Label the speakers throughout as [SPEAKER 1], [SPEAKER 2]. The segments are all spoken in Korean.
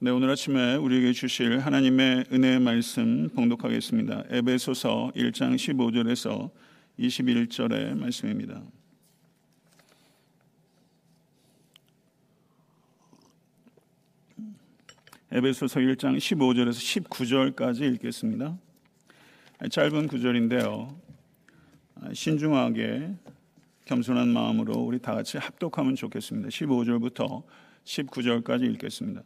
[SPEAKER 1] 네, 오늘 아침에 우리에게 주실 하나님의 은혜의 말씀 봉독하겠습니다. 에베소서 1장 15절에서 21절의 말씀입니다. 에베소서 1장 15절에서 19절까지 읽겠습니다. 짧은 구절인데요. 신중하게 겸손한 마음으로 우리 다 같이 합독하면 좋겠습니다. 15절부터 19절까지 읽겠습니다.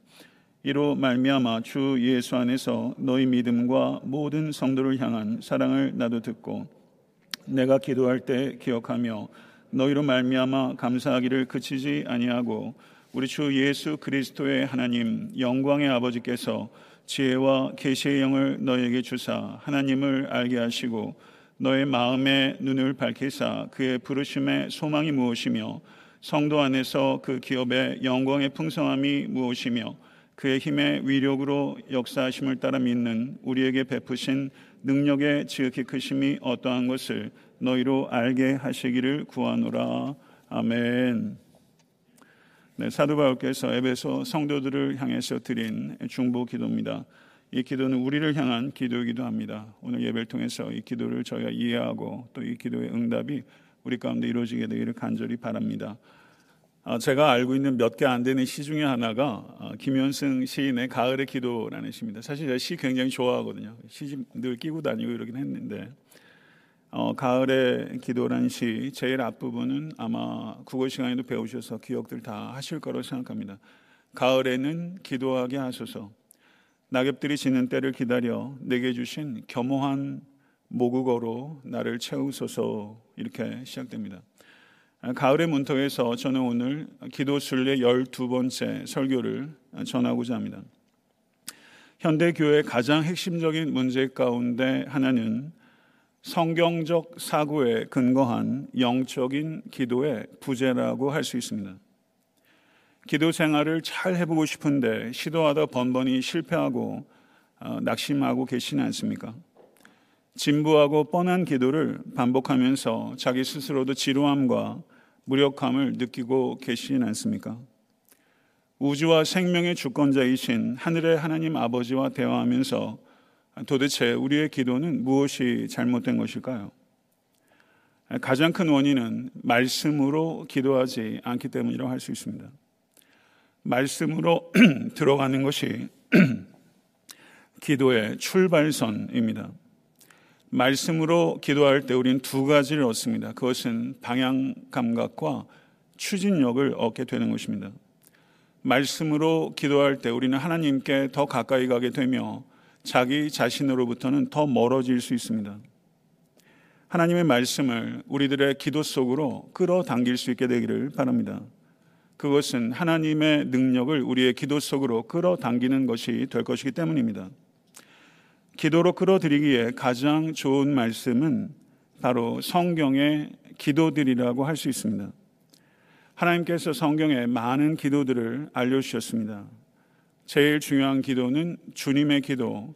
[SPEAKER 1] 이로 말미암아 주 예수 안에서 너희 믿음과 모든 성도를 향한 사랑을 나도 듣고 내가 기도할 때 기억하며 너희로 말미암아 감사하기를 그치지 아니하고 우리 주 예수 그리스도의 하나님 영광의 아버지께서 지혜와 계시의 영을 너에게 주사 하나님을 알게 하시고 너의 마음의 눈을 밝히사 그의 부르심의 소망이 무엇이며 성도 안에서 그 기업의 영광의 풍성함이 무엇이며 그의 힘의 위력으로 역사하심을 따라 믿는 우리에게 베푸신 능력의 지극히 크심이 어떠한 것을 너희로 알게 하시기를 구하노라. 아멘. 네, 사도 바울께서 에베소 성도들을 향해서 드린 중보 기도입니다. 이 기도는 우리를 향한 기도이기도 합니다. 오늘 예배를 통해서 이 기도를 저희가 이해하고 또 이 기도의 응답이 우리 가운데 이루어지게 되기를 간절히 바랍니다. 아, 제가 알고 있는 몇 개 안 되는 시 중에 하나가 아, 김현승 시인의 가을의 기도라는 시입니다. 사실 제가 시 굉장히 좋아하거든요. 시집 늘 끼고 다니고 이러긴 했는데 어, 가을의 기도라는 시 제일 앞부분은 아마 국어 시간에도 배우셔서 기억들 다 하실 거라고 생각합니다. 가을에는 기도하게 하소서 낙엽들이 지는 때를 기다려 내게 주신 겸허한 모국어로 나를 채우소서 이렇게 시작됩니다. 가을의 문턱에서 저는 오늘 기도 순례 12번째 설교를 전하고자 합니다. 현대 교회의 가장 핵심적인 문제 가운데 하나는 성경적 사고에 근거한 영적인 기도의 부재라고 할 수 있습니다. 기도 생활을 잘 해보고 싶은데 시도하다 번번이 실패하고 어, 낙심하고 계시는 않습니까? 진부하고 뻔한 기도를 반복하면서 자기 스스로도 지루함과 무력함을 느끼고 계시진 않습니까? 우주와 생명의 주권자이신 하늘의 하나님 아버지와 대화하면서 도대체 우리의 기도는 무엇이 잘못된 것일까요? 가장 큰 원인은 말씀으로 기도하지 않기 때문이라고 할 수 있습니다. 말씀으로 들어가는 것이 기도의 출발선입니다. 말씀으로 기도할 때 우리는 두 가지를 얻습니다. 그것은 방향 감각과 추진력을 얻게 되는 것입니다. 말씀으로 기도할 때 우리는 하나님께 더 가까이 가게 되며 자기 자신으로부터는 더 멀어질 수 있습니다. 하나님의 말씀을 우리들의 기도 속으로 끌어당길 수 있게 되기를 바랍니다. 그것은 하나님의 능력을 우리의 기도 속으로 끌어당기는 것이 될 것이기 때문입니다. 기도로 끌어들이기에 가장 좋은 말씀은 바로 성경의 기도들이라고 할 수 있습니다. 하나님께서 성경에 많은 기도들을 알려주셨습니다. 제일 중요한 기도는 주님의 기도,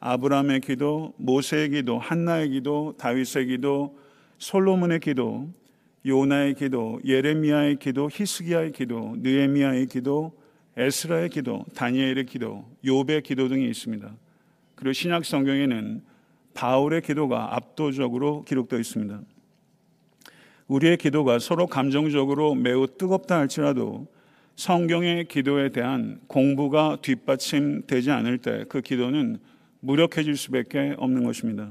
[SPEAKER 1] 아브라함의 기도, 모세의 기도, 한나의 기도, 다윗의 기도, 솔로몬의 기도, 요나의 기도, 예레미야의 기도, 히스기야의 기도, 느헤미야의 기도, 에스라의 기도, 다니엘의 기도, 욥의 기도 등이 있습니다. 그리고 신약 성경에는 바울의 기도가 압도적으로 기록되어 있습니다. 우리의 기도가 서로 감정적으로 매우 뜨겁다 할지라도 성경의 기도에 대한 공부가 뒷받침되지 않을 때 그 기도는 무력해질 수밖에 없는 것입니다.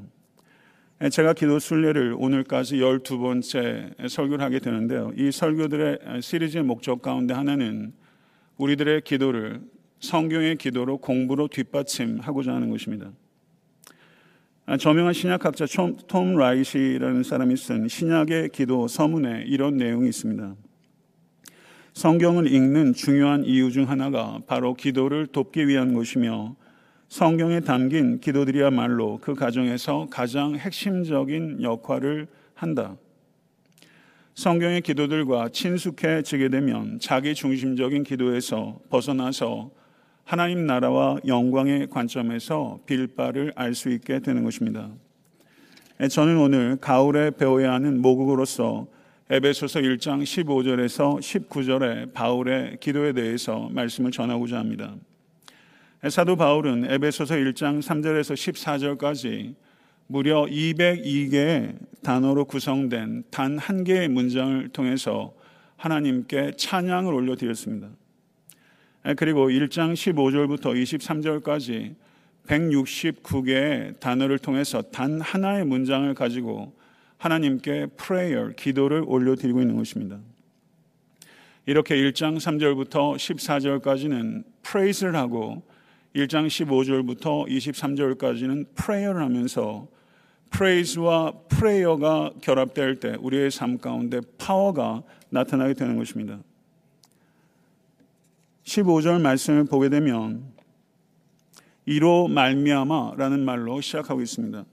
[SPEAKER 1] 제가 기도 순례를 오늘까지 12번째 설교를 하게 되는데요. 이 설교들의 시리즈의 목적 가운데 하나는 우리들의 기도를 성경의 기도로 공부로 뒷받침하고자 하는 것입니다. 아, 저명한 신약학자 톰 라이시라는 사람이 쓴 신약의 기도 서문에 이런 내용이 있습니다. 성경을 읽는 중요한 이유 중 하나가 바로 기도를 돕기 위한 것이며 성경에 담긴 기도들이야말로 그 가정에서 가장 핵심적인 역할을 한다. 성경의 기도들과 친숙해지게 되면 자기 중심적인 기도에서 벗어나서 하나님 나라와 영광의 관점에서 빌바를 알 수 있게 되는 것입니다. 저는 오늘 가을에 배워야 하는 모국으로서 에베소서 1장 15절에서 19절의 바울의 기도에 대해서 말씀을 전하고자 합니다. 사도 바울은 에베소서 1장 3절에서 14절까지 무려 202개의 단어로 구성된 단 한 개의 문장을 통해서 하나님께 찬양을 올려드렸습니다. 그리고 1장 15절부터 23절까지 169개의 단어를 통해서 단 하나의 문장을 가지고 하나님께 prayer, 기도를 올려드리고 있는 것입니다. 이렇게 1장 3절부터 14절까지는 praise를 하고 1장 15절부터 23절까지는 prayer를 하면서 praise와 prayer가 결합될 때 우리의 삶 가운데 파워가 나타나게 되는 것입니다. 15절 말씀을 보게 되면 이로 말미암아라는 말로 시작하고 있습니다.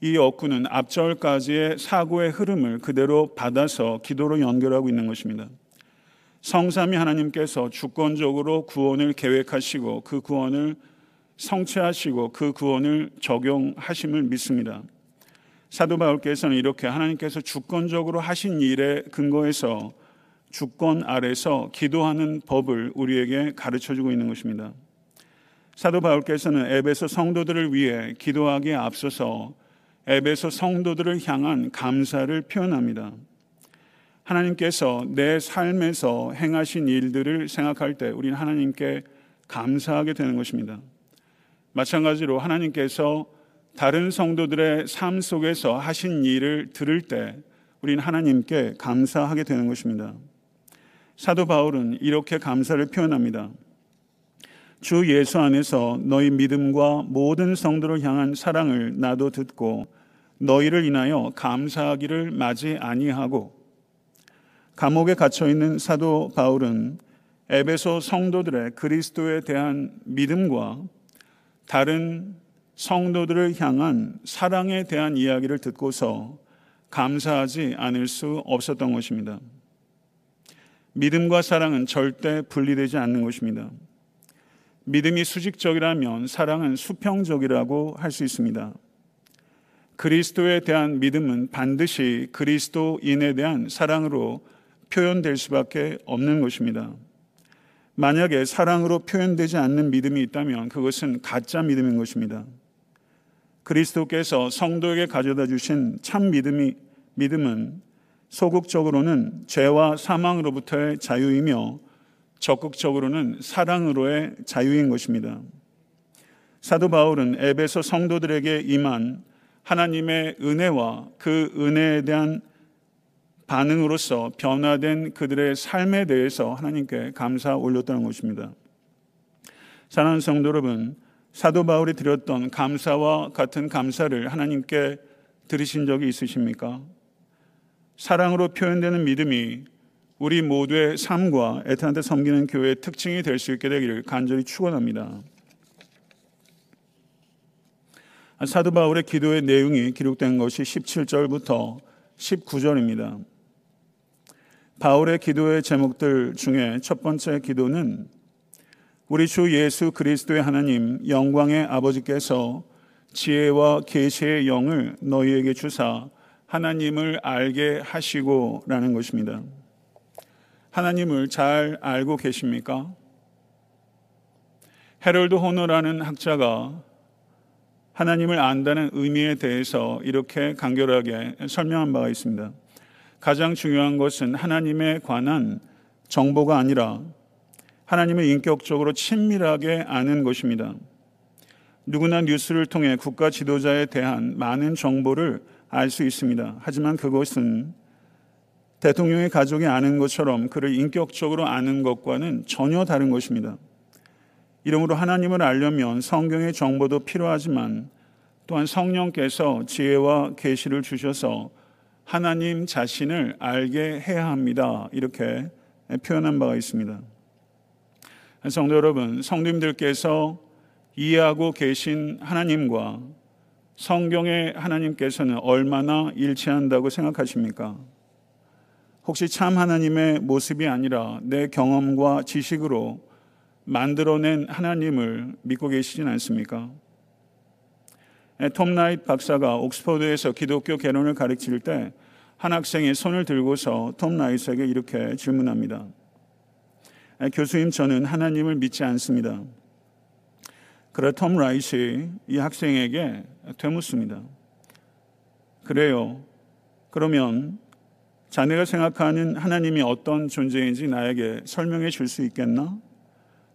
[SPEAKER 1] 이 어구는 앞절까지의 사고의 흐름을 그대로 받아서 기도로 연결하고 있는 것입니다. 성삼위 하나님께서 주권적으로 구원을 계획하시고 그 구원을 성취하시고 그 구원을 적용하심을 믿습니다. 사도 바울께서는 이렇게 하나님께서 주권적으로 하신 일에 근거해서 주권 아래서 기도하는 법을 우리에게 가르쳐 주고 있는 것입니다. 사도 바울께서는 에베소 성도들을 위해 기도하기에 앞서서 에베소 성도들을 향한 감사를 표현합니다. 하나님께서 내 삶에서 행하신 일들을 생각할 때 우리는 하나님께 감사하게 되는 것입니다. 마찬가지로 하나님께서 다른 성도들의 삶 속에서 하신 일을 들을 때 우리는 하나님께 감사하게 되는 것입니다. 사도 바울은 이렇게 감사를 표현합니다. 주 예수 안에서 너희 믿음과 모든 성도를 향한 사랑을 나도 듣고 너희를 인하여 감사하기를 맞이 아니하고 감옥에 갇혀 있는 사도 바울은 에베소 성도들의 그리스도에 대한 믿음과 다른 성도들을 향한 사랑에 대한 이야기를 듣고서 감사하지 않을 수 없었던 것입니다. 믿음과 사랑은 절대 분리되지 않는 것입니다. 믿음이 수직적이라면 사랑은 수평적이라고 할 수 있습니다. 그리스도에 대한 믿음은 반드시 그리스도인에 대한 사랑으로 표현될 수밖에 없는 것입니다. 만약에 사랑으로 표현되지 않는 믿음이 있다면 그것은 가짜 믿음인 것입니다. 그리스도께서 성도에게 가져다 주신 참 믿음이 믿음은 소극적으로는 죄와 사망으로부터의 자유이며 적극적으로는 사랑으로의 자유인 것입니다. 사도 바울은 에베소 성도들에게 임한 하나님의 은혜와 그 은혜에 대한 반응으로서 변화된 그들의 삶에 대해서 하나님께 감사 올렸다는 것입니다. 사랑하는 성도 여러분, 사도 바울이 드렸던 감사와 같은 감사를 하나님께 들으신 적이 있으십니까? 사랑으로 표현되는 믿음이 우리 모두의 삶과 애타한테 섬기는 교회의 특징이 될 수 있게 되기를 간절히 축원합니다. 사도 바울의 기도의 내용이 기록된 것이 17절부터 19절입니다. 바울의 기도의 제목들 중에 첫 번째 기도는 우리 주 예수 그리스도의 하나님 영광의 아버지께서 지혜와 계시의 영을 너희에게 주사 하나님을 알게 하시고라는 것입니다. 하나님을 잘 알고 계십니까? 헤럴드 호너라는 학자가 하나님을 안다는 의미에 대해서 이렇게 간결하게 설명한 바가 있습니다. 가장 중요한 것은 하나님에 관한 정보가 아니라 하나님을 인격적으로 친밀하게 아는 것입니다. 누구나 뉴스를 통해 국가 지도자에 대한 많은 정보를 알 수 있습니다. 하지만 그것은 대통령의 가족이 아는 것처럼 그를 인격적으로 아는 것과는 전혀 다른 것입니다. 이러므로 하나님을 알려면 성경의 정보도 필요하지만 또한 성령께서 지혜와 계시를 주셔서 하나님 자신을 알게 해야 합니다. 이렇게 표현한 바가 있습니다. 성도 여러분, 성도님들께서 이해하고 계신 하나님과 성경의 하나님께서는 얼마나 일치한다고 생각하십니까? 혹시 참 하나님의 모습이 아니라 내 경험과 지식으로 만들어낸 하나님을 믿고 계시진 않습니까? 톰 나이트 박사가 옥스퍼드에서 기독교 개론을 가르칠 때 한 학생이 손을 들고서 톰 나이트에게 이렇게 질문합니다. 교수님, 저는 하나님을 믿지 않습니다. 그래 톰 라이시 이 학생에게 되묻습니다. 그래요. 그러면 자네가 생각하는 하나님이 어떤 존재인지 나에게 설명해 줄 수 있겠나?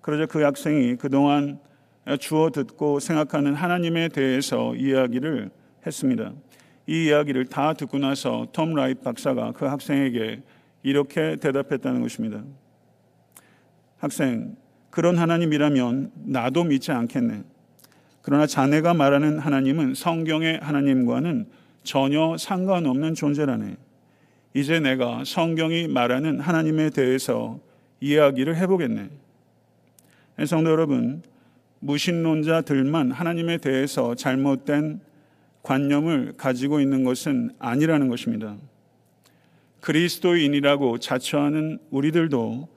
[SPEAKER 1] 그러자 그 학생이 그동안 주어 듣고 생각하는 하나님에 대해서 이야기를 했습니다. 이 이야기를 다 듣고 나서 톰 라이트 박사가 그 학생에게 이렇게 대답했다는 것입니다. 학생, 그런 하나님이라면 나도 믿지 않겠네. 그러나 자네가 말하는 하나님은 성경의 하나님과는 전혀 상관없는 존재라네. 이제 내가 성경이 말하는 하나님에 대해서 이야기를 해보겠네. 성도 여러분, 무신론자들만 하나님에 대해서 잘못된 관념을 가지고 있는 것은 아니라는 것입니다. 그리스도인이라고 자처하는 우리들도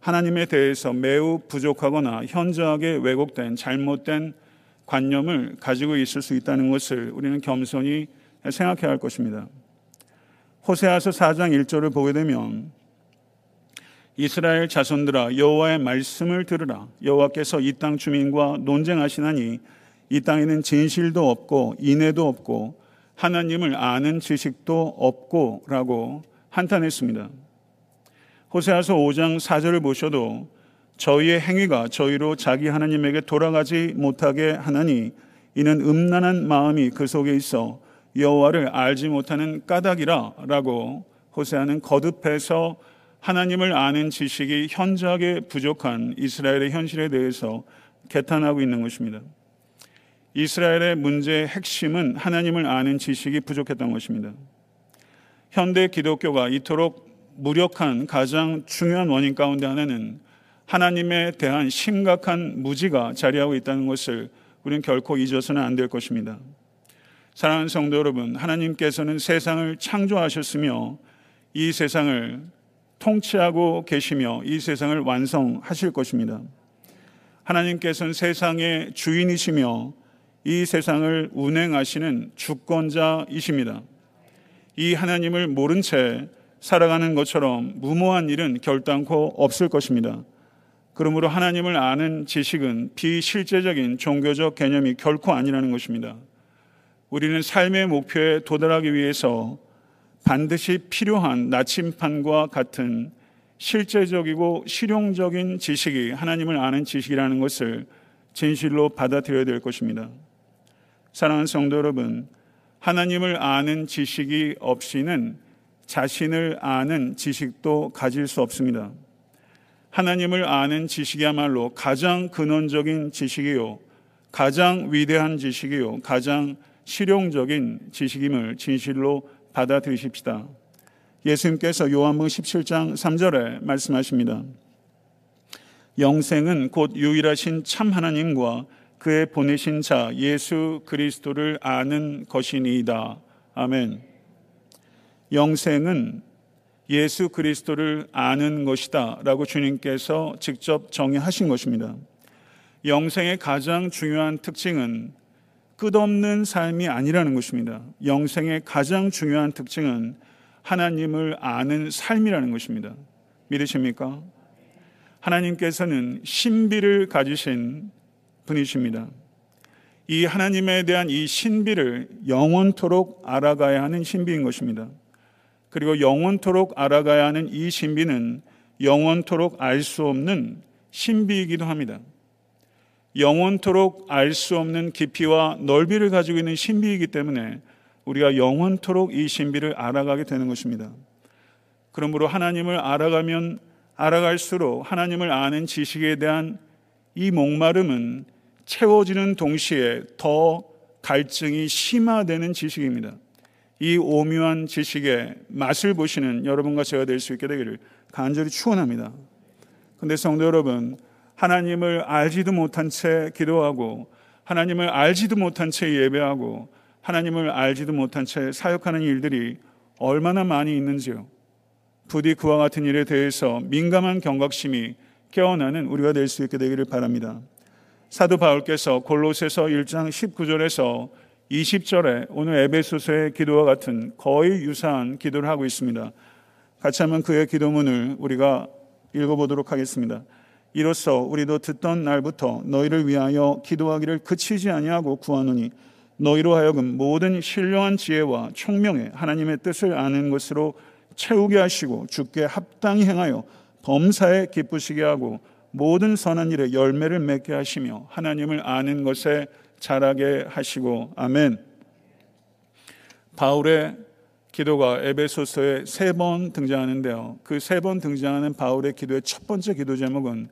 [SPEAKER 1] 하나님에 대해서 매우 부족하거나 현저하게 왜곡된 잘못된 관념을 가지고 있을 수 있다는 것을 우리는 겸손히 생각해야 할 것입니다. 호세아서 4장 1절을 보게 되면 이스라엘 자손들아 여호와의 말씀을 들으라 여호와께서 이 땅 주민과 논쟁하시나니 이 땅에는 진실도 없고 인애도 없고 하나님을 아는 지식도 없고라고 한탄했습니다. 호세아서 5장 4절을 보셔도 저희의 행위가 저희로 자기 하나님에게 돌아가지 못하게 하나니 이는 음란한 마음이 그 속에 있어 여호와를 알지 못하는 까닭이라라고 호세아는 거듭해서 하나님을 아는 지식이 현저하게 부족한 이스라엘의 현실에 대해서 개탄하고 있는 것입니다. 이스라엘의 문제의 핵심은 하나님을 아는 지식이 부족했던 것입니다. 현대 기독교가 이토록 무력한 가장 중요한 원인 가운데 하나는 하나님에 대한 심각한 무지가 자리하고 있다는 것을 우리는 결코 잊어서는 안 될 것입니다. 사랑하는 성도 여러분, 하나님께서는 세상을 창조하셨으며 이 세상을 통치하고 계시며 이 세상을 완성하실 것입니다. 하나님께서는 세상의 주인이시며 이 세상을 운행하시는 주권자이십니다. 이 하나님을 모른 채 살아가는 것처럼 무모한 일은 결단코 없을 것입니다. 그러므로 하나님을 아는 지식은 비실제적인 종교적 개념이 결코 아니라는 것입니다. 우리는 삶의 목표에 도달하기 위해서 반드시 필요한 나침판과 같은 실제적이고 실용적인 지식이 하나님을 아는 지식이라는 것을 진실로 받아들여야 될 것입니다. 사랑하는 성도 여러분, 하나님을 아는 지식이 없이는 자신을 아는 지식도 가질 수 없습니다. 하나님을 아는 지식이야말로 가장 근원적인 지식이요, 가장 위대한 지식이요, 가장 실용적인 지식임을 진실로 받아들이십시다. 예수님께서 요한복음 17장 3절에 말씀하십니다. 영생은 곧 유일하신 참 하나님과 그의 보내신 자 예수 그리스도를 아는 것이니이다. 아멘. 영생은 예수 그리스도를 아는 것이다. 라고 주님께서 직접 정의하신 것입니다. 영생의 가장 중요한 특징은 끝없는 삶이 아니라는 것입니다. 영생의 가장 중요한 특징은 하나님을 아는 삶이라는 것입니다. 믿으십니까? 하나님께서는 신비를 가지신 분이십니다. 이 하나님에 대한 이 신비를 영원토록 알아가야 하는 신비인 것입니다. 그리고 영원토록 알아가야 하는 이 신비는 영원토록 알 수 없는 신비이기도 합니다. 영원토록 알 수 없는 깊이와 넓이를 가지고 있는 신비이기 때문에 우리가 영원토록 이 신비를 알아가게 되는 것입니다. 그러므로 하나님을 알아가면 알아갈수록 하나님을 아는 지식에 대한 이 목마름은 채워지는 동시에 더 갈증이 심화되는 지식입니다. 이 오묘한 지식의 맛을 보시는 여러분과 제가 될 수 있게 되기를 간절히 축원합니다. 근데 성도 여러분, 하나님을 알지도 못한 채 기도하고 하나님을 알지도 못한 채 예배하고 하나님을 알지도 못한 채 사역하는 일들이 얼마나 많이 있는지요. 부디 그와 같은 일에 대해서 민감한 경각심이 깨어나는 우리가 될 수 있게 되기를 바랍니다. 사도 바울께서 골로새서 1장 19절에서 20절에 오늘 에베소서의 기도와 같은 거의 유사한 기도를 하고 있습니다. 같이 한번 그의 기도문을 우리가 읽어보도록 하겠습니다. 이로써 우리도 듣던 날부터 너희를 위하여 기도하기를 그치지 아니하고 구하노니 너희로 하여금 모든 신령한 지혜와 총명에 하나님의 뜻을 아는 것으로 채우게 하시고 주께 합당히 행하여 범사에 기쁘시게 하고 모든 선한 일에 열매를 맺게 하시며 하나님을 아는 것에 자라게 하시고 아멘. 바울의 기도가 에베소서에 세 번 등장하는데요. 그 세 번 등장하는 바울의 기도의 첫 번째 기도 제목은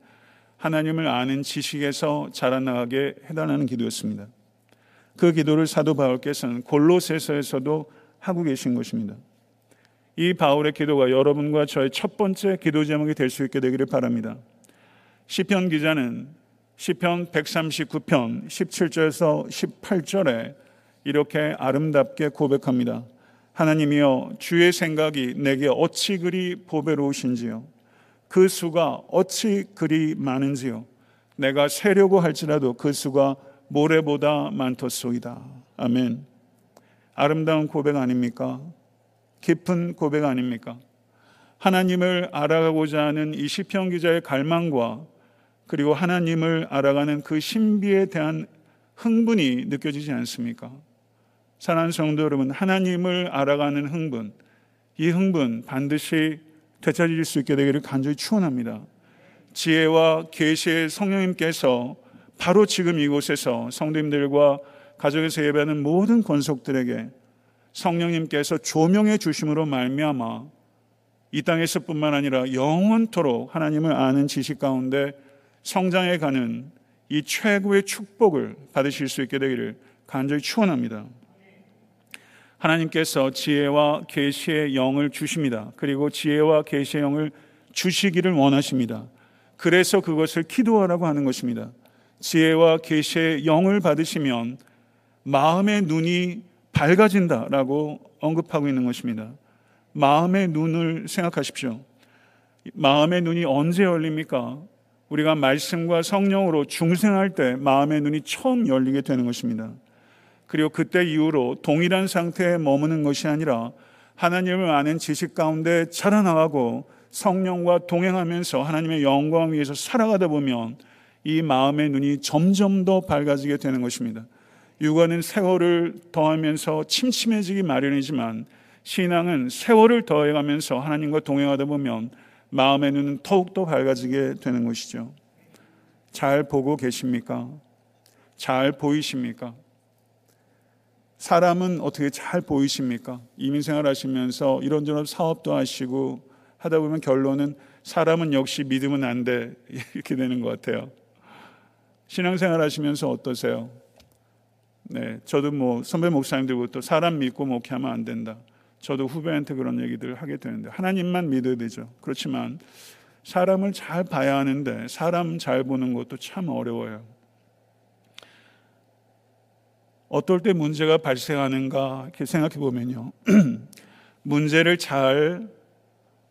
[SPEAKER 1] 하나님을 아는 지식에서 자라나가게 해달라는 기도였습니다. 그 기도를 사도 바울께서는 골로새서에서도 하고 계신 것입니다. 이 바울의 기도가 여러분과 저의 첫 번째 기도 제목이 될 수 있게 되기를 바랍니다. 시편 기자는 시편 139편 17절에서 18절에 이렇게 아름답게 고백합니다. 하나님이여 주의 생각이 내게 어찌 그리 보배로우신지요 그 수가 어찌 그리 많은지요 내가 세려고 할지라도 그 수가 모래보다 많토소이다. 아멘. 아름다운 고백 아닙니까? 깊은 고백 아닙니까? 하나님을 알아가고자 하는 이 시편 기자의 갈망과 그리고 하나님을 알아가는 그 신비에 대한 흥분이 느껴지지 않습니까? 사랑하는 성도 여러분, 하나님을 알아가는 흥분, 이 흥분 반드시 되찾을 수 있게 되기를 간절히 축원합니다. 지혜와 계시의 성령님께서 바로 지금 이곳에서 성도님들과 가족에서 예배하는 모든 권속들에게 성령님께서 조명해 주심으로 말미암아 이 땅에서뿐만 아니라 영원토록 하나님을 아는 지식 가운데 성장해 가는 이 최고의 축복을 받으실 수 있게 되기를 간절히 축원합니다. 하나님께서 지혜와 계시의 영을 주십니다. 그리고 지혜와 계시의 영을 주시기를 원하십니다. 그래서 그것을 기도하라고 하는 것입니다. 지혜와 계시의 영을 받으시면 마음의 눈이 밝아진다라고 언급하고 있는 것입니다. 마음의 눈을 생각하십시오. 마음의 눈이 언제 열립니까? 우리가 말씀과 성령으로 중생할 때 마음의 눈이 처음 열리게 되는 것입니다. 그리고 그때 이후로 동일한 상태에 머무는 것이 아니라 하나님을 아는 지식 가운데 자라나가고 성령과 동행하면서 하나님의 영광 위에서 살아가다 보면 이 마음의 눈이 점점 더 밝아지게 되는 것입니다. 육아는 세월을 더하면서 침침해지기 마련이지만 신앙은 세월을 더해가면서 하나님과 동행하다 보면 마음의 눈은 더욱더 밝아지게 되는 것이죠. 잘 보고 계십니까? 잘 보이십니까? 사람은 어떻게 잘 보이십니까? 이민 생활 하시면서 이런저런 사업도 하시고 하다 보면 결론은 사람은 역시 믿으면 안 돼. 이렇게 되는 것 같아요. 신앙생활 하시면서 어떠세요? 네, 저도 뭐 선배 목사님들부터 사람 믿고 목회하면 안 된다. 저도 후배한테 그런 얘기들을 하게 되는데 하나님만 믿어야 되죠. 그렇지만 사람을 잘 봐야 하는데 사람 잘 보는 것도 참 어려워요. 어떨 때 문제가 발생하는가 이렇게 생각해 보면요. 문제를 잘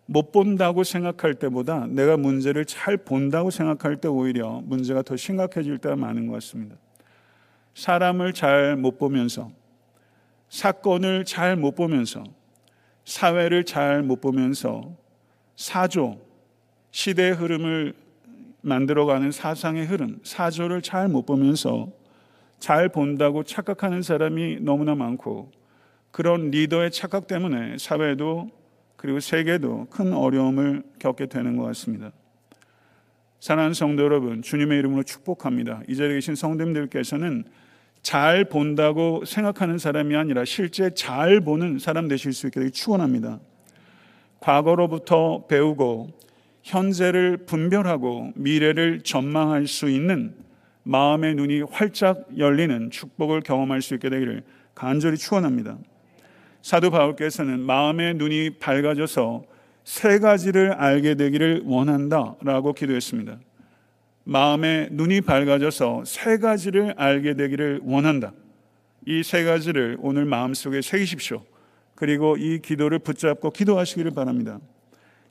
[SPEAKER 1] 못 본다고 생각할 때보다 내가 문제를 잘 본다고 생각할 때 오히려 문제가 더 심각해질 때가 많은 것 같습니다. 사람을 잘 못 보면서 사건을 잘 못 보면서 사회를 잘 못 보면서 사조 시대의 흐름을 만들어가는 사상의 흐름 사조를 잘 못 보면서 잘 본다고 착각하는 사람이 너무나 많고 그런 리더의 착각 때문에 사회도 그리고 세계도 큰 어려움을 겪게 되는 것 같습니다. 사랑하는 성도 여러분, 주님의 이름으로 축복합니다. 이 자리에 계신 성도님들께서는 잘 본다고 생각하는 사람이 아니라 실제 잘 보는 사람 되실 수 있게 축원합니다. 과거로부터 배우고 현재를 분별하고 미래를 전망할 수 있는 마음의 눈이 활짝 열리는 축복을 경험할 수 있게 되기를 간절히 축원합니다. 사도 바울께서는 마음의 눈이 밝아져서 세 가지를 알게 되기를 원한다라고 기도했습니다. 마음의 눈이 밝아져서 세 가지를 알게 되기를 원한다. 이 세 가지를 오늘 마음속에 새기십시오. 그리고 이 기도를 붙잡고 기도하시기를 바랍니다.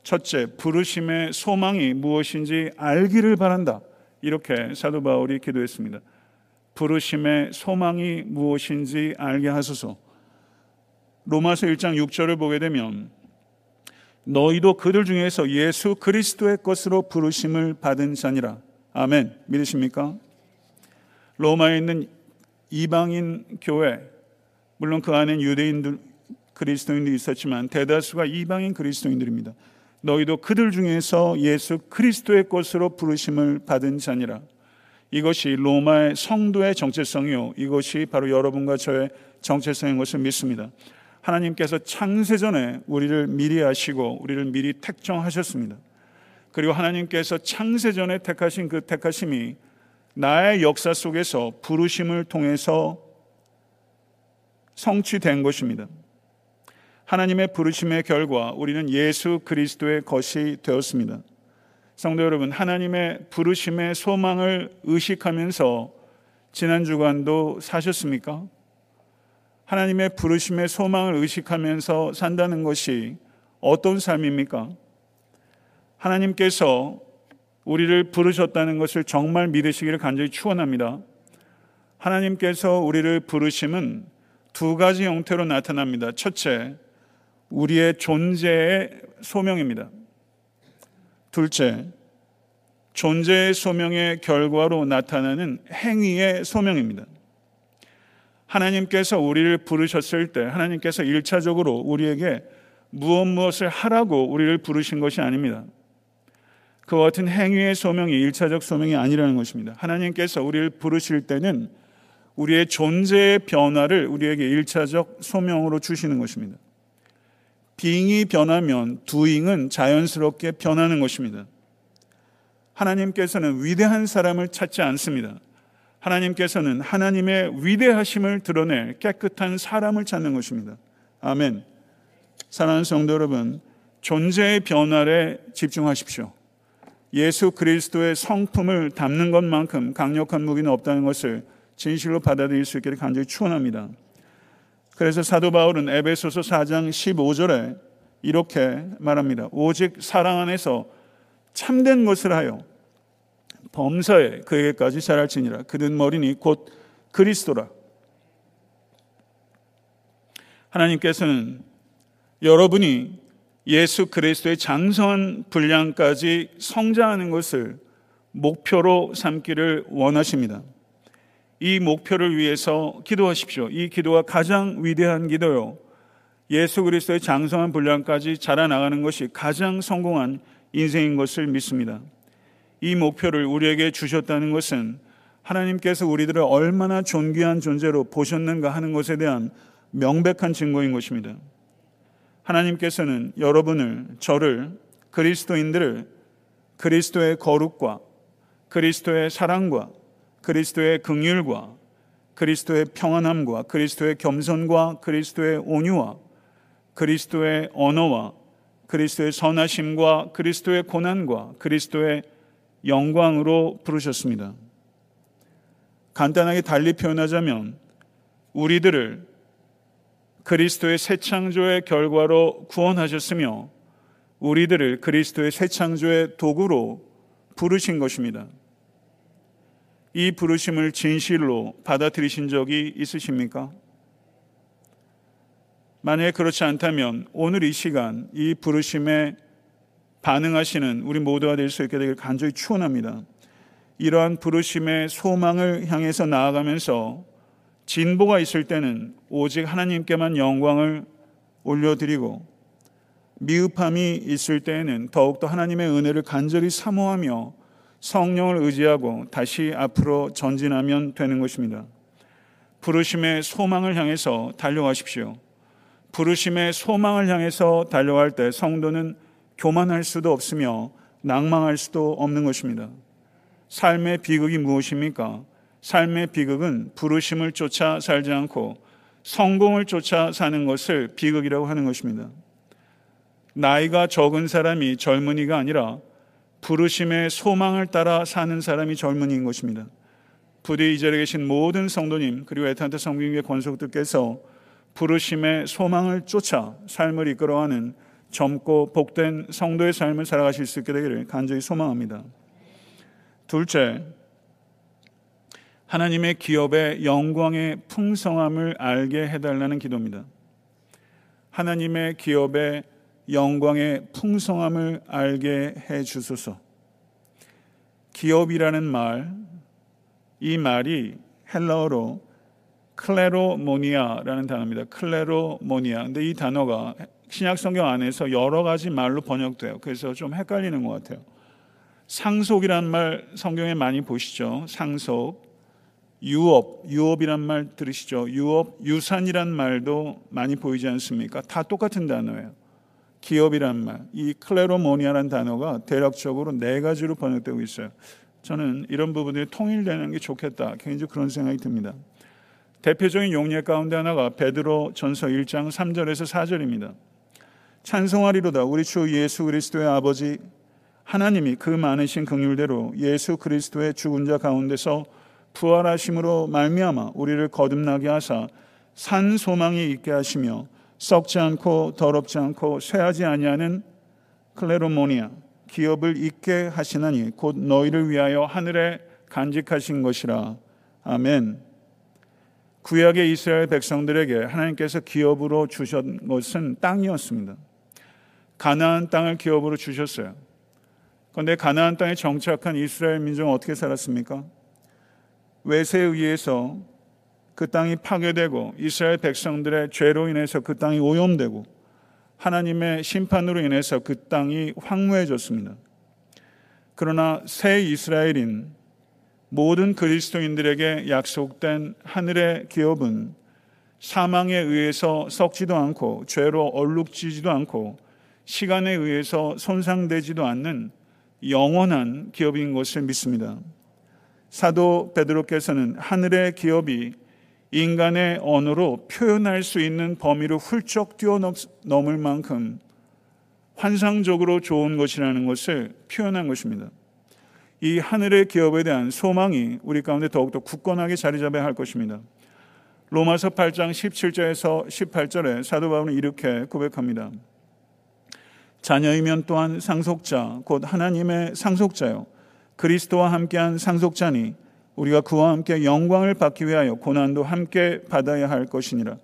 [SPEAKER 1] 첫째, 부르심의 소망이 무엇인지 알기를 바란다. 이렇게 사도 바울이 기도했습니다. 부르심의 소망이 무엇인지 알게 하소서. 로마서 1장 6절을 보게 되면 너희도 그들 중에서 예수 그리스도의 것으로 부르심을 받은 자니라. 아멘. 믿으십니까? 로마에 있는 이방인 교회, 물론 그 안엔 유대인들, 그리스도인들이 있었지만 대다수가 이방인 그리스도인들입니다. 너희도 그들 중에서 예수 그리스도의 것으로 부르심을 받은 자니라. 이것이 로마의 성도의 정체성이요. 이것이 바로 여러분과 저의 정체성인 것을 믿습니다. 하나님께서 창세전에 우리를 미리 하시고 우리를 미리 택정하셨습니다. 그리고 하나님께서 창세전에 택하신 그 택하심이 나의 역사 속에서 부르심을 통해서 성취된 것입니다. 하나님의 부르심의 결과 우리는 예수 그리스도의 것이 되었습니다. 성도 여러분, 하나님의 부르심의 소망을 의식하면서 지난 주간도 사셨습니까? 하나님의 부르심의 소망을 의식하면서 산다는 것이 어떤 삶입니까? 하나님께서 우리를 부르셨다는 것을 정말 믿으시기를 간절히 축원합니다. 하나님께서 우리를 부르심은 두 가지 형태로 나타납니다. 첫째, 우리의 존재의 소명입니다. 둘째, 존재의 소명의 결과로 나타나는 행위의 소명입니다. 하나님께서 우리를 부르셨을 때 하나님께서 일차적으로 우리에게 무엇 무엇을 하라고 우리를 부르신 것이 아닙니다. 그와 같은 행위의 소명이 일차적 소명이 아니라는 것입니다. 하나님께서 우리를 부르실 때는 우리의 존재의 변화를 우리에게 일차적 소명으로 주시는 것입니다. 빙이 변하면 두잉은 자연스럽게 변하는 것입니다. 하나님께서는 위대한 사람을 찾지 않습니다. 하나님께서는 하나님의 위대하심을 드러낼 깨끗한 사람을 찾는 것입니다. 아멘. 사랑하는 성도 여러분, 존재의 변화에 집중하십시오. 예수 그리스도의 성품을 담는 것만큼 강력한 무기는 없다는 것을 진실로 받아들일 수 있기를 간절히 축원합니다. 그래서 사도 바울은 에베소서 4장 15절에 이렇게 말합니다. 오직 사랑 안에서 참된 것을 하여 범사에 그에게까지 자랄지니라. 그는 머리니 곧 그리스도라. 하나님께서는 여러분이 예수 그리스도의 장성한 분량까지 성장하는 것을 목표로 삼기를 원하십니다. 이 목표를 위해서 기도하십시오. 이 기도가 가장 위대한 기도요. 예수 그리스도의 장성한 분량까지 자라나가는 것이 가장 성공한 인생인 것을 믿습니다. 이 목표를 우리에게 주셨다는 것은 하나님께서 우리들을 얼마나 존귀한 존재로 보셨는가 하는 것에 대한 명백한 증거인 것입니다. 하나님께서는 여러분을, 저를, 그리스도인들을 그리스도의 거룩과 그리스도의 사랑과 그리스도의 긍휼과 그리스도의 평안함과 그리스도의 겸손과 그리스도의 온유와 그리스도의 언어와 그리스도의 선하심과 그리스도의 고난과 그리스도의 영광으로 부르셨습니다. 간단하게 달리 표현하자면 우리들을 그리스도의 새 창조의 결과로 구원하셨으며 우리들을 그리스도의 새 창조의 도구로 부르신 것입니다. 이 부르심을 진실로 받아들이신 적이 있으십니까? 만약에 그렇지 않다면 오늘 이 시간 이 부르심에 반응하시는 우리 모두가 될 수 있게 되길 간절히 축원합니다. 이러한 부르심의 소망을 향해서 나아가면서 진보가 있을 때는 오직 하나님께만 영광을 올려드리고 미흡함이 있을 때에는 더욱더 하나님의 은혜를 간절히 사모하며 성령을 의지하고 다시 앞으로 전진하면 되는 것입니다. 부르심의 소망을 향해서 달려가십시오. 부르심의 소망을 향해서 달려갈 때 성도는 교만할 수도 없으며 낭망할 수도 없는 것입니다. 삶의 비극이 무엇입니까? 삶의 비극은 부르심을 쫓아 살지 않고 성공을 쫓아 사는 것을 비극이라고 하는 것입니다. 나이가 적은 사람이 젊은이가 아니라 부르심의 소망을 따라 사는 사람이 젊은이인 것입니다. 부디 이 자리에 계신 모든 성도님 그리고 에탄트 성경의 권속들께서 부르심의 소망을 쫓아 삶을 이끌어가는 젊고 복된 성도의 삶을 살아가실 수 있게 되기를 간절히 소망합니다. 둘째, 하나님의 기업의 영광의 풍성함을 알게 해달라는 기도입니다. 하나님의 기업의 영광의 풍성함을 알게 해 주소서. 기업이라는 말, 이 말이 헬라어로 클레로모니아라는 단어입니다. 클레로모니아. 근데 이 단어가 신약 성경 안에서 여러 가지 말로 번역돼요. 그래서 좀 헷갈리는 것 같아요. 상속이란 말 성경에 많이 보시죠. 상속. 유업, 유업이란 말 들으시죠. 유업, 유산이란 말도 많이 보이지 않습니까? 다 똑같은 단어예요. 기업이란 말, 이 클레로모니아라는 단어가 대략적으로 네 가지로 번역되고 있어요. 저는 이런 부분들이 통일되는 게 좋겠다. 개인적으로 그런 생각이 듭니다. 대표적인 용례 가운데 하나가 베드로 전서 1장 3절에서 4절입니다. 찬송하리로다 우리 주 예수 그리스도의 아버지 하나님이 그 많으신 긍휼대로 예수 그리스도의 죽은 자 가운데서 부활하심으로 말미암아 우리를 거듭나게 하사 산 소망이 있게 하시며 썩지 않고 더럽지 않고 쇠하지 아니하는 클레로모니아 기업을 잊게 하시나니 곧 너희를 위하여 하늘에 간직하신 것이라. 아멘. 구약의 이스라엘 백성들에게 하나님께서 기업으로 주신 것은 땅이었습니다. 가나안 땅을 기업으로 주셨어요. 그런데 가나안 땅에 정착한 이스라엘 민족은 어떻게 살았습니까? 외세에 의해서 그 땅이 파괴되고 이스라엘 백성들의 죄로 인해서 그 땅이 오염되고 하나님의 심판으로 인해서 그 땅이 황무해졌습니다. 그러나 새 이스라엘인 모든 그리스도인들에게 약속된 하늘의 기업은 사망에 의해서 썩지도 않고 죄로 얼룩지지도 않고 시간에 의해서 손상되지도 않는 영원한 기업인 것을 믿습니다. 사도 베드로께서는 하늘의 기업이 인간의 언어로 표현할 수 있는 범위를 훌쩍 뛰어넘을 만큼 환상적으로 좋은 것이라는 것을 표현한 것입니다. 이 하늘의 기업에 대한 소망이 우리 가운데 더욱더 굳건하게 자리 잡아야 할 것입니다. 로마서 8장 17절에서 18절에 사도 바울은 이렇게 고백합니다. 자녀이면 또한 상속자, 곧 하나님의 상속자요. 그리스도와 함께한 상속자니 우리가 그와 함께 영광을 받기 위하여 고난도 함께 받아야 할 것이니라.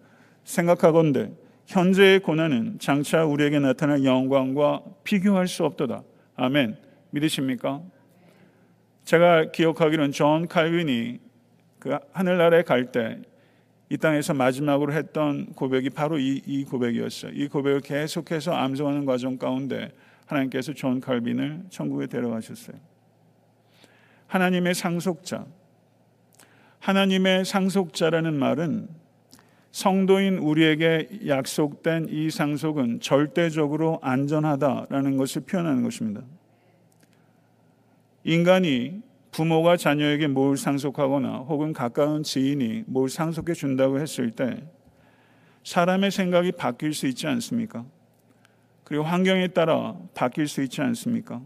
[SPEAKER 1] 생각하건대 현재의 고난은 장차 우리에게 나타날 영광과 비교할 수 없도다. 아멘. 믿으십니까? 제가 기억하기로는 존 칼빈이 그 하늘나라에 갈 때 이 땅에서 마지막으로 했던 고백이 바로 이, 이 고백이었어요. 이 고백을 계속해서 암송하는 과정 가운데 하나님께서 존 칼빈을 천국에 데려가셨어요. 하나님의 상속자. 하나님의 상속자라는 말은 성도인 우리에게 약속된 이 상속은 절대적으로 안전하다라는 것을 표현하는 것입니다. 인간이 부모가 자녀에게 뭘 상속하거나 혹은 가까운 지인이 뭘 상속해 준다고 했을 때 사람의 생각이 바뀔 수 있지 않습니까? 그리고 환경에 따라 바뀔 수 있지 않습니까?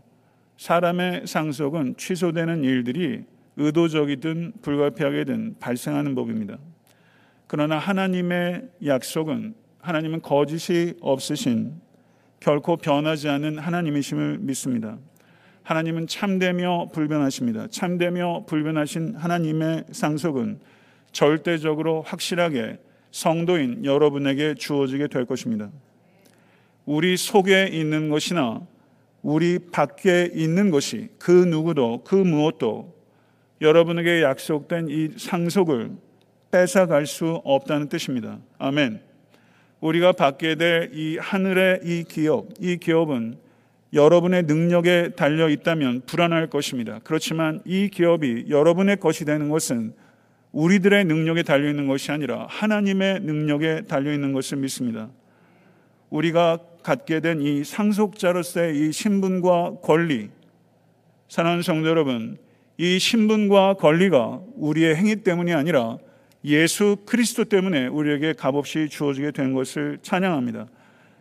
[SPEAKER 1] 사람의 상속은 취소되는 일들이 의도적이든 불가피하게든 발생하는 법입니다. 그러나 하나님의 약속은 하나님은 거짓이 없으신 결코 변하지 않은 하나님이심을 믿습니다. 하나님은 참되며 불변하십니다. 참되며 불변하신 하나님의 상속은 절대적으로 확실하게 성도인 여러분에게 주어지게 될 것입니다. 우리 속에 있는 것이나 우리 밖에 있는 것이 그 누구도 그 무엇도 여러분에게 약속된 이 상속을 뺏어갈 수 없다는 뜻입니다. 아멘. 우리가 받게 될 이 하늘의 이 기업, 이 기업은 여러분의 능력에 달려 있다면 불안할 것입니다. 그렇지만 이 기업이 여러분의 것이 되는 것은 우리들의 능력에 달려 있는 것이 아니라 하나님의 능력에 달려 있는 것을 믿습니다. 우리가 갖게 된 이 상속자로서의 이 신분과 권리, 사랑하는 성도 여러분, 이 신분과 권리가 우리의 행위 때문이 아니라 예수 그리스도 때문에 우리에게 값없이 주어지게 된 것을 찬양합니다.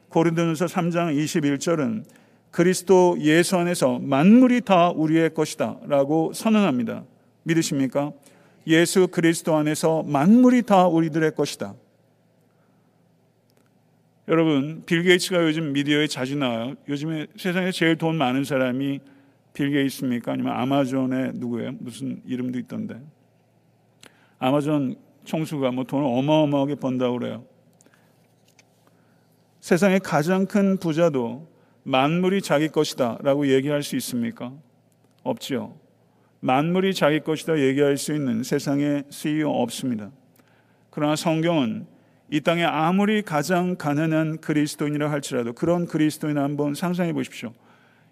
[SPEAKER 1] 고린도전서 3장 21절은 그리스도 예수 안에서 만물이 다 우리의 것이다 라고 선언합니다. 믿으십니까? 예수 그리스도 안에서 만물이 다 우리들의 것이다. 여러분, 빌 게이츠가 요즘 미디어에 자주 나와요. 요즘에 세상에 제일 돈 많은 사람이 빌 게이츠입니까? 아니면 아마존의 누구예요? 무슨 이름도 있던데. 아마존 총수가 뭐 돈을 어마어마하게 번다고 그래요. 세상의 가장 큰 부자도 만물이 자기 것이다 라고 얘기할 수 있습니까? 없죠. 만물이 자기 것이다 얘기할 수 있는 세상에 CEO 없습니다. 그러나 성경은 이 땅에 아무리 가장 가난한 그리스도인이라 할지라도 그런 그리스도인 한번 상상해 보십시오.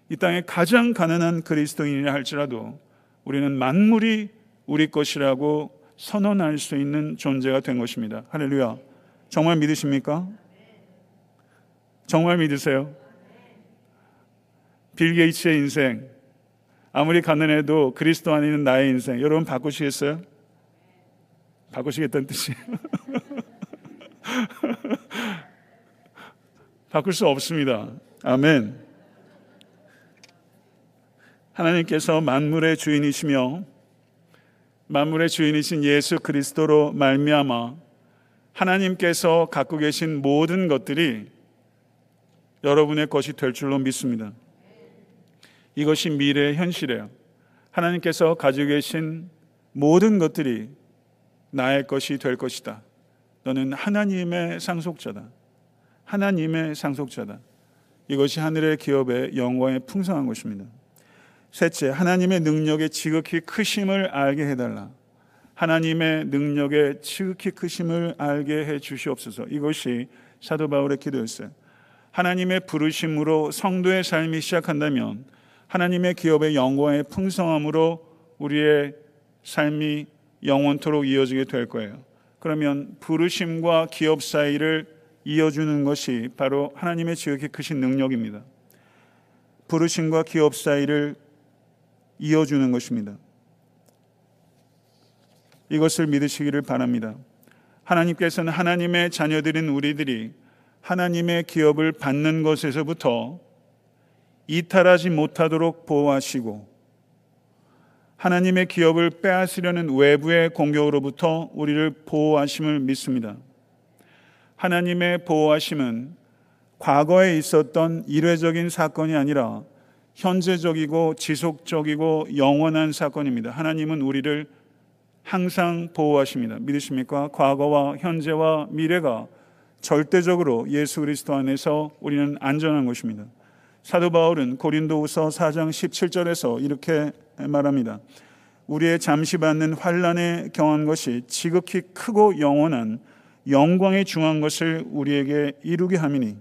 [SPEAKER 1] 이 땅에 가장 가난한 그리스도인이라 할지라도 우리는 만물이 우리 것이라고 선언할 수 있는 존재가 된 것입니다. 할렐루야. 정말 믿으십니까? 정말 믿으세요? 빌 게이츠의 인생, 아무리 가난해도 그리스도 안에 있는 나의 인생, 여러분 바꾸시겠어요? 바꾸시겠다는 뜻이에요. 바꿀 수 없습니다. 아멘. 하나님께서 만물의 주인이시며 만물의 주인이신 예수 그리스도로 말미암아 하나님께서 갖고 계신 모든 것들이 여러분의 것이 될 줄로 믿습니다. 이것이 미래의 현실이에요. 하나님께서 가지고 계신 모든 것들이 나의 것이 될 것이다. 너는 하나님의 상속자다. 하나님의 상속자다. 이것이 하늘의 기업의 영광에 풍성한 것입니다. 셋째, 하나님의 능력의 지극히 크심을 알게 해달라. 하나님의 능력의 지극히 크심을 알게 해 주시옵소서. 이것이 사도 바울의 기도였어요. 하나님의 부르심으로 성도의 삶이 시작한다면 하나님의 기업의 영광의 풍성함으로 우리의 삶이 영원토록 이어지게 될 거예요. 그러면 부르심과 기업 사이를 이어주는 것이 바로 하나님의 지극히 크신 능력입니다. 부르심과 기업 사이를 이어주는 것입니다. 이것을 믿으시기를 바랍니다. 하나님께서는 하나님의 자녀들인 우리들이 하나님의 기업을 받는 것에서부터 이탈하지 못하도록 보호하시고 하나님의 기업을 빼앗으려는 외부의 공격으로부터 우리를 보호하심을 믿습니다. 하나님의 보호하심은 과거에 있었던 일회적인 사건이 아니라 현재적이고 지속적이고 영원한 사건입니다. 하나님은 우리를 항상 보호하십니다. 믿으십니까? 과거와 현재와 미래가 절대적으로 예수 그리스도 안에서 우리는 안전한 것입니다. 사도 바울은 고린도후서 4장 17절에서 이렇게 말합니다. 우리의 잠시 받는 환란에 경한 것이 지극히 크고 영원한 영광에 중한 것을 우리에게 이루게 함이니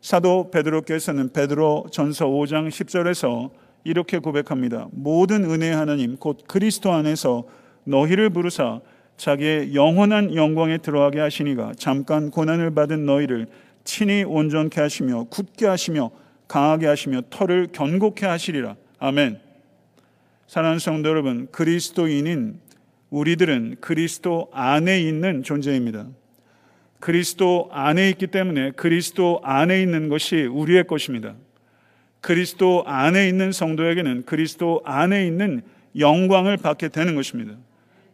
[SPEAKER 1] 사도 베드로께서는 베드로 전서 5장 10절에서 이렇게 고백합니다. 모든 은혜 하나님 곧 그리스도 안에서 너희를 부르사 자기의 영원한 영광에 들어가게 하시니가 잠깐 고난을 받은 너희를 친히 온전케 하시며 굳게 하시며 강하게 하시며 털을 견고케 하시리라. 아멘. 사랑하는 성도 여러분, 그리스도인인 우리들은 그리스도 안에 있는 존재입니다. 그리스도 안에 있기 때문에 그리스도 안에 있는 것이 우리의 것입니다. 그리스도 안에 있는 성도에게는 그리스도 안에 있는 영광을 받게 되는 것입니다.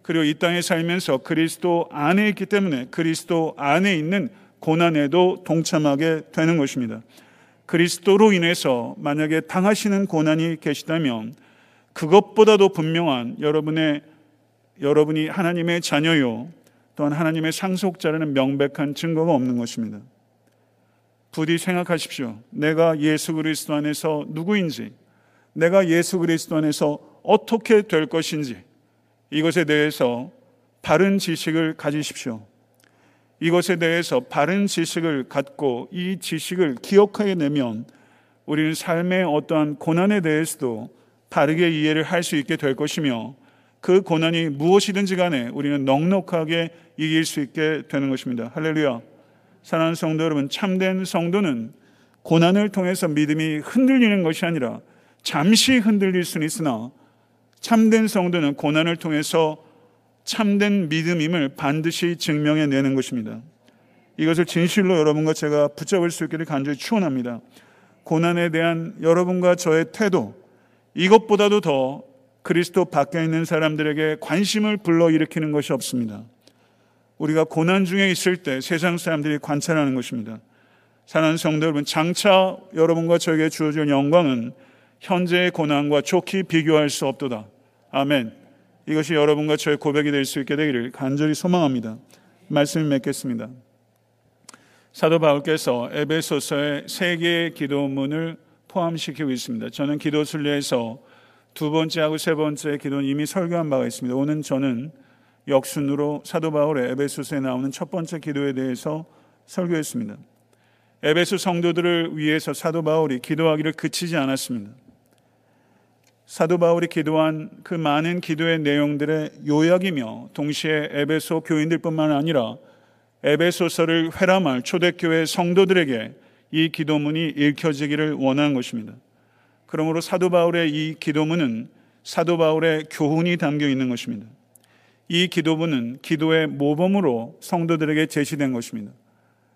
[SPEAKER 1] 그리고 이 땅에 살면서 그리스도 안에 있기 때문에 그리스도 안에 있는 고난에도 동참하게 되는 것입니다. 그리스도로 인해서 만약에 당하시는 고난이 계시다면 그것보다도 분명한 여러분의 여러분이 하나님의 자녀요 또한 하나님의 상속자라는 명백한 증거가 없는 것입니다. 부디 생각하십시오. 내가 예수 그리스도 안에서 누구인지, 내가 예수 그리스도 안에서 어떻게 될 것인지 이것에 대해서 바른 지식을 가지십시오. 이것에 대해서 바른 지식을 갖고 이 지식을 기억하게 되면 우리는 삶의 어떠한 고난에 대해서도 바르게 이해를 할 수 있게 될 것이며 그 고난이 무엇이든지 간에 우리는 넉넉하게 이길 수 있게 되는 것입니다. 할렐루야. 사랑하는 성도 여러분, 참된 성도는 고난을 통해서 믿음이 흔들리는 것이 아니라 잠시 흔들릴 수는 있으나 참된 성도는 고난을 통해서 참된 믿음임을 반드시 증명해 내는 것입니다. 이것을 진실로 여러분과 제가 붙잡을 수 있기를 간절히 추원합니다. 고난에 대한 여러분과 저의 태도, 이것보다도 더 그리스도 밖에 있는 사람들에게 관심을 불러일으키는 것이 없습니다. 우리가 고난 중에 있을 때 세상 사람들이 관찰하는 것입니다. 사랑하는 성도 여러분, 장차 여러분과 저에게 주어질 영광은 현재의 고난과 좋게 비교할 수 없도다. 아멘. 이것이 여러분과 저의 고백이 될 수 있게 되기를 간절히 소망합니다. 말씀을 맺겠습니다. 사도 바울께서 에베소서의 세 개의 기도문을 포함시키고 있습니다. 저는 기도 순례에서 두 번째하고 세 번째 기도는 이미 설교한 바가 있습니다. 오늘 저는 역순으로 사도 바울의 에베소서에 나오는 첫 번째 기도에 대해서 설교했습니다. 에베소 성도들을 위해서 사도 바울이 기도하기를 그치지 않았습니다. 사도 바울이 기도한 그 많은 기도의 내용들의 요약이며 동시에 에베소 교인들뿐만 아니라 에베소서를 회람할 초대교회 성도들에게 이 기도문이 읽혀지기를 원한 것입니다. 그러므로 사도 바울의 이 기도문은 사도 바울의 교훈이 담겨 있는 것입니다. 이 기도문은 기도의 모범으로 성도들에게 제시된 것입니다.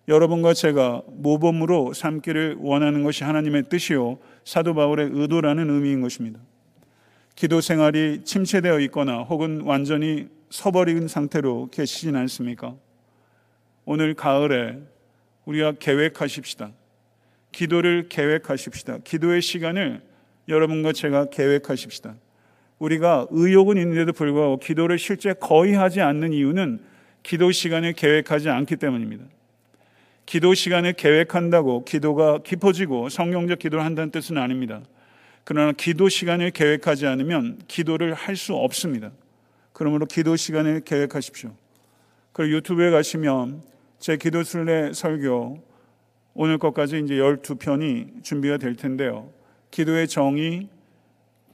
[SPEAKER 1] 여러분과 제가 모범으로 삼기를 원하는 것이 하나님의 뜻이요 사도 바울의 의도라는 의미인 것입니다. 기도 생활이 침체되어 있거나 혹은 완전히 서버린 상태로 계시진 않습니까? 오늘 가을에 우리가 계획하십시다. 기도를 계획하십시다. 기도의 시간을 여러분과 제가 계획하십시다. 우리가 의욕은 있는데도 불구하고 기도를 실제 거의 하지 않는 이유는 기도 시간을 계획하지 않기 때문입니다. 기도 시간을 계획한다고 기도가 깊어지고 성경적 기도를 한다는 뜻은 아닙니다. 그러나 기도 시간을 계획하지 않으면 기도를 할 수 없습니다. 그러므로 기도 시간을 계획하십시오. 그리고 유튜브에 가시면 제 기도 순례 설교 오늘 것까지 이제 12편이 준비가 될 텐데요. 기도의 정의,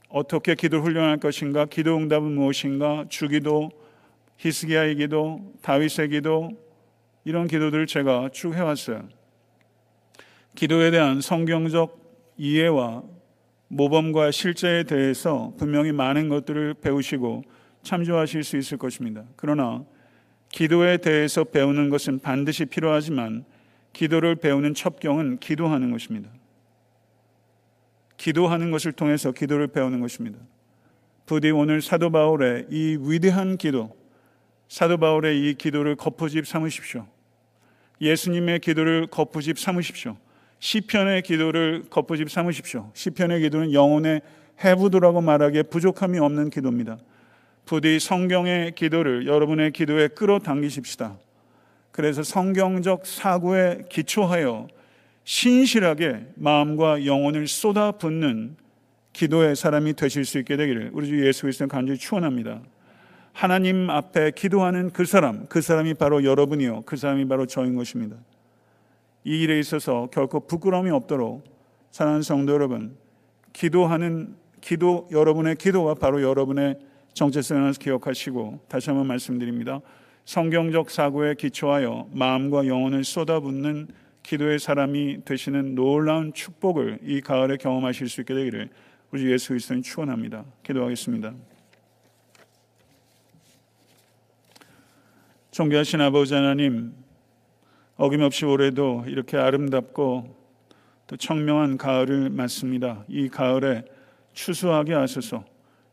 [SPEAKER 1] 어떻게 기도 훈련할 것인가, 기도 응답은 무엇인가, 주기도, 히스기야의 기도, 다윗의 기도, 이런 기도들을 제가 쭉 해왔어요. 기도에 대한 성경적 이해와 모범과 실제에 대해서 분명히 많은 것들을 배우시고 참조하실 수 있을 것입니다. 그러나 기도에 대해서 배우는 것은 반드시 필요하지만 기도를 배우는 첩경은 기도하는 것입니다. 기도하는 것을 통해서 기도를 배우는 것입니다. 부디 오늘 사도 바울의 이 위대한 기도, 사도 바울의 이 기도를 거푸집 삼으십시오. 예수님의 기도를 거푸집 삼으십시오. 시편의 기도를 거푸집 삼으십시오. 시편의 기도는 영혼의 해부도라고 말하기에 부족함이 없는 기도입니다. 부디 성경의 기도를 여러분의 기도에 끌어당기십시다. 그래서 성경적 사고에 기초하여 신실하게 마음과 영혼을 쏟아붓는 기도의 사람이 되실 수 있게 되기를 우리 주 예수 그리스도 간절히 축원합니다. 하나님 앞에 기도하는 그 사람, 그 사람이 바로 여러분이요, 그 사람이 바로 저인 것입니다. 이 일에 있어서 결코 부끄러움이 없도록 사랑하는 성도 여러분, 기도하는 기도 여러분의 기도가 바로 여러분의 정체성을 기억하시고 다시 한번 말씀드립니다. 성경적 사고에 기초하여 마음과 영혼을 쏟아붓는 기도의 사람이 되시는 놀라운 축복을 이 가을에 경험하실 수 있게 되기를 우리 예수 그리스도는 축원합니다. 기도하겠습니다. 존귀하신 아버지 하나님, 어김없이 올해도 이렇게 아름답고 또 청명한 가을을 맞습니다. 이 가을에 추수하게 하소서.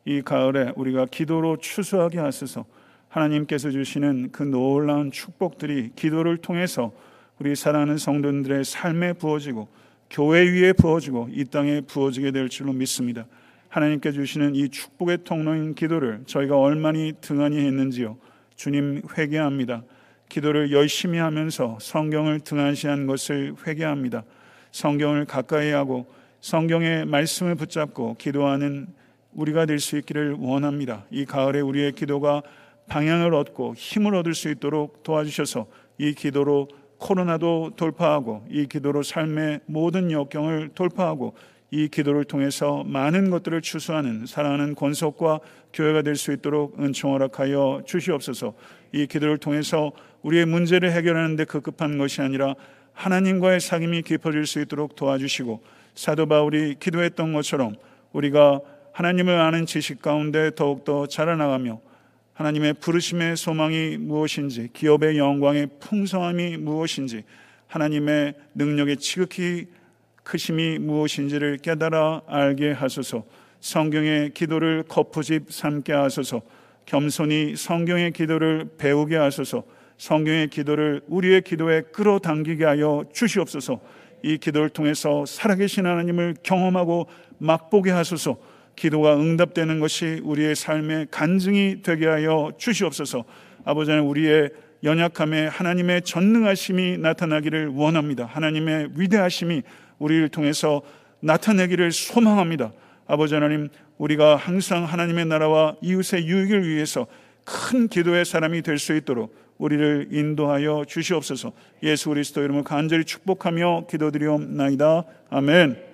[SPEAKER 1] 이 가을에 우리가 기도로 추수하게 하소서 하나님께서 주시는 그 놀라운 축복들이 기도를 통해서 우리 사랑하는 성도들의 삶에 부어지고 교회 위에 부어지고 이 땅에 부어지게 될 줄로 믿습니다. 하나님께 주시는 이 축복의 통로인 기도를 저희가 얼마나 등한히 했는지요. 주님 회개합니다. 기도를 열심히 하면서 성경을 등한시한 것을 회개합니다. 성경을 가까이 하고 성경의 말씀을 붙잡고 기도하는 우리가 될 수 있기를 원합니다. 이 가을에 우리의 기도가 방향을 얻고 힘을 얻을 수 있도록 도와주셔서 이 기도로 코로나도 돌파하고 이 기도로 삶의 모든 역경을 돌파하고 이 기도를 통해서 많은 것들을 추수하는 사랑하는 권속과 교회가 될 수 있도록 은총 허락하여 주시옵소서. 이 기도를 통해서 우리의 문제를 해결하는 데 급급한 것이 아니라 하나님과의 사귐이 깊어질 수 있도록 도와주시고 사도 바울이 기도했던 것처럼 우리가 하나님을 아는 지식 가운데 더욱더 자라나가며 하나님의 부르심의 소망이 무엇인지, 기업의 영광의 풍성함이 무엇인지, 하나님의 능력의 지극히 크심이 무엇인지를 깨달아 알게 하소서. 성경의 기도를 거푸집 삼게 하소서. 겸손히 성경의 기도를 배우게 하소서. 성경의 기도를 우리의 기도에 끌어당기게 하여 주시옵소서. 이 기도를 통해서 살아계신 하나님을 경험하고 맛보게 하소서. 기도가 응답되는 것이 우리의 삶의 간증이 되게 하여 주시옵소서. 아버지 는 우리의 연약함에 하나님의 전능하심이 나타나기를 원합니다. 하나님의 위대하심이 우리를 통해서 나타내기를 소망합니다. 아버지 하나님, 우리가 항상 하나님의 나라와 이웃의 유익을 위해서 큰 기도의 사람이 될 수 있도록 우리를 인도하여 주시옵소서. 예수 그리스도 이름을 간절히 축복하며 기도드리옵나이다. 아멘.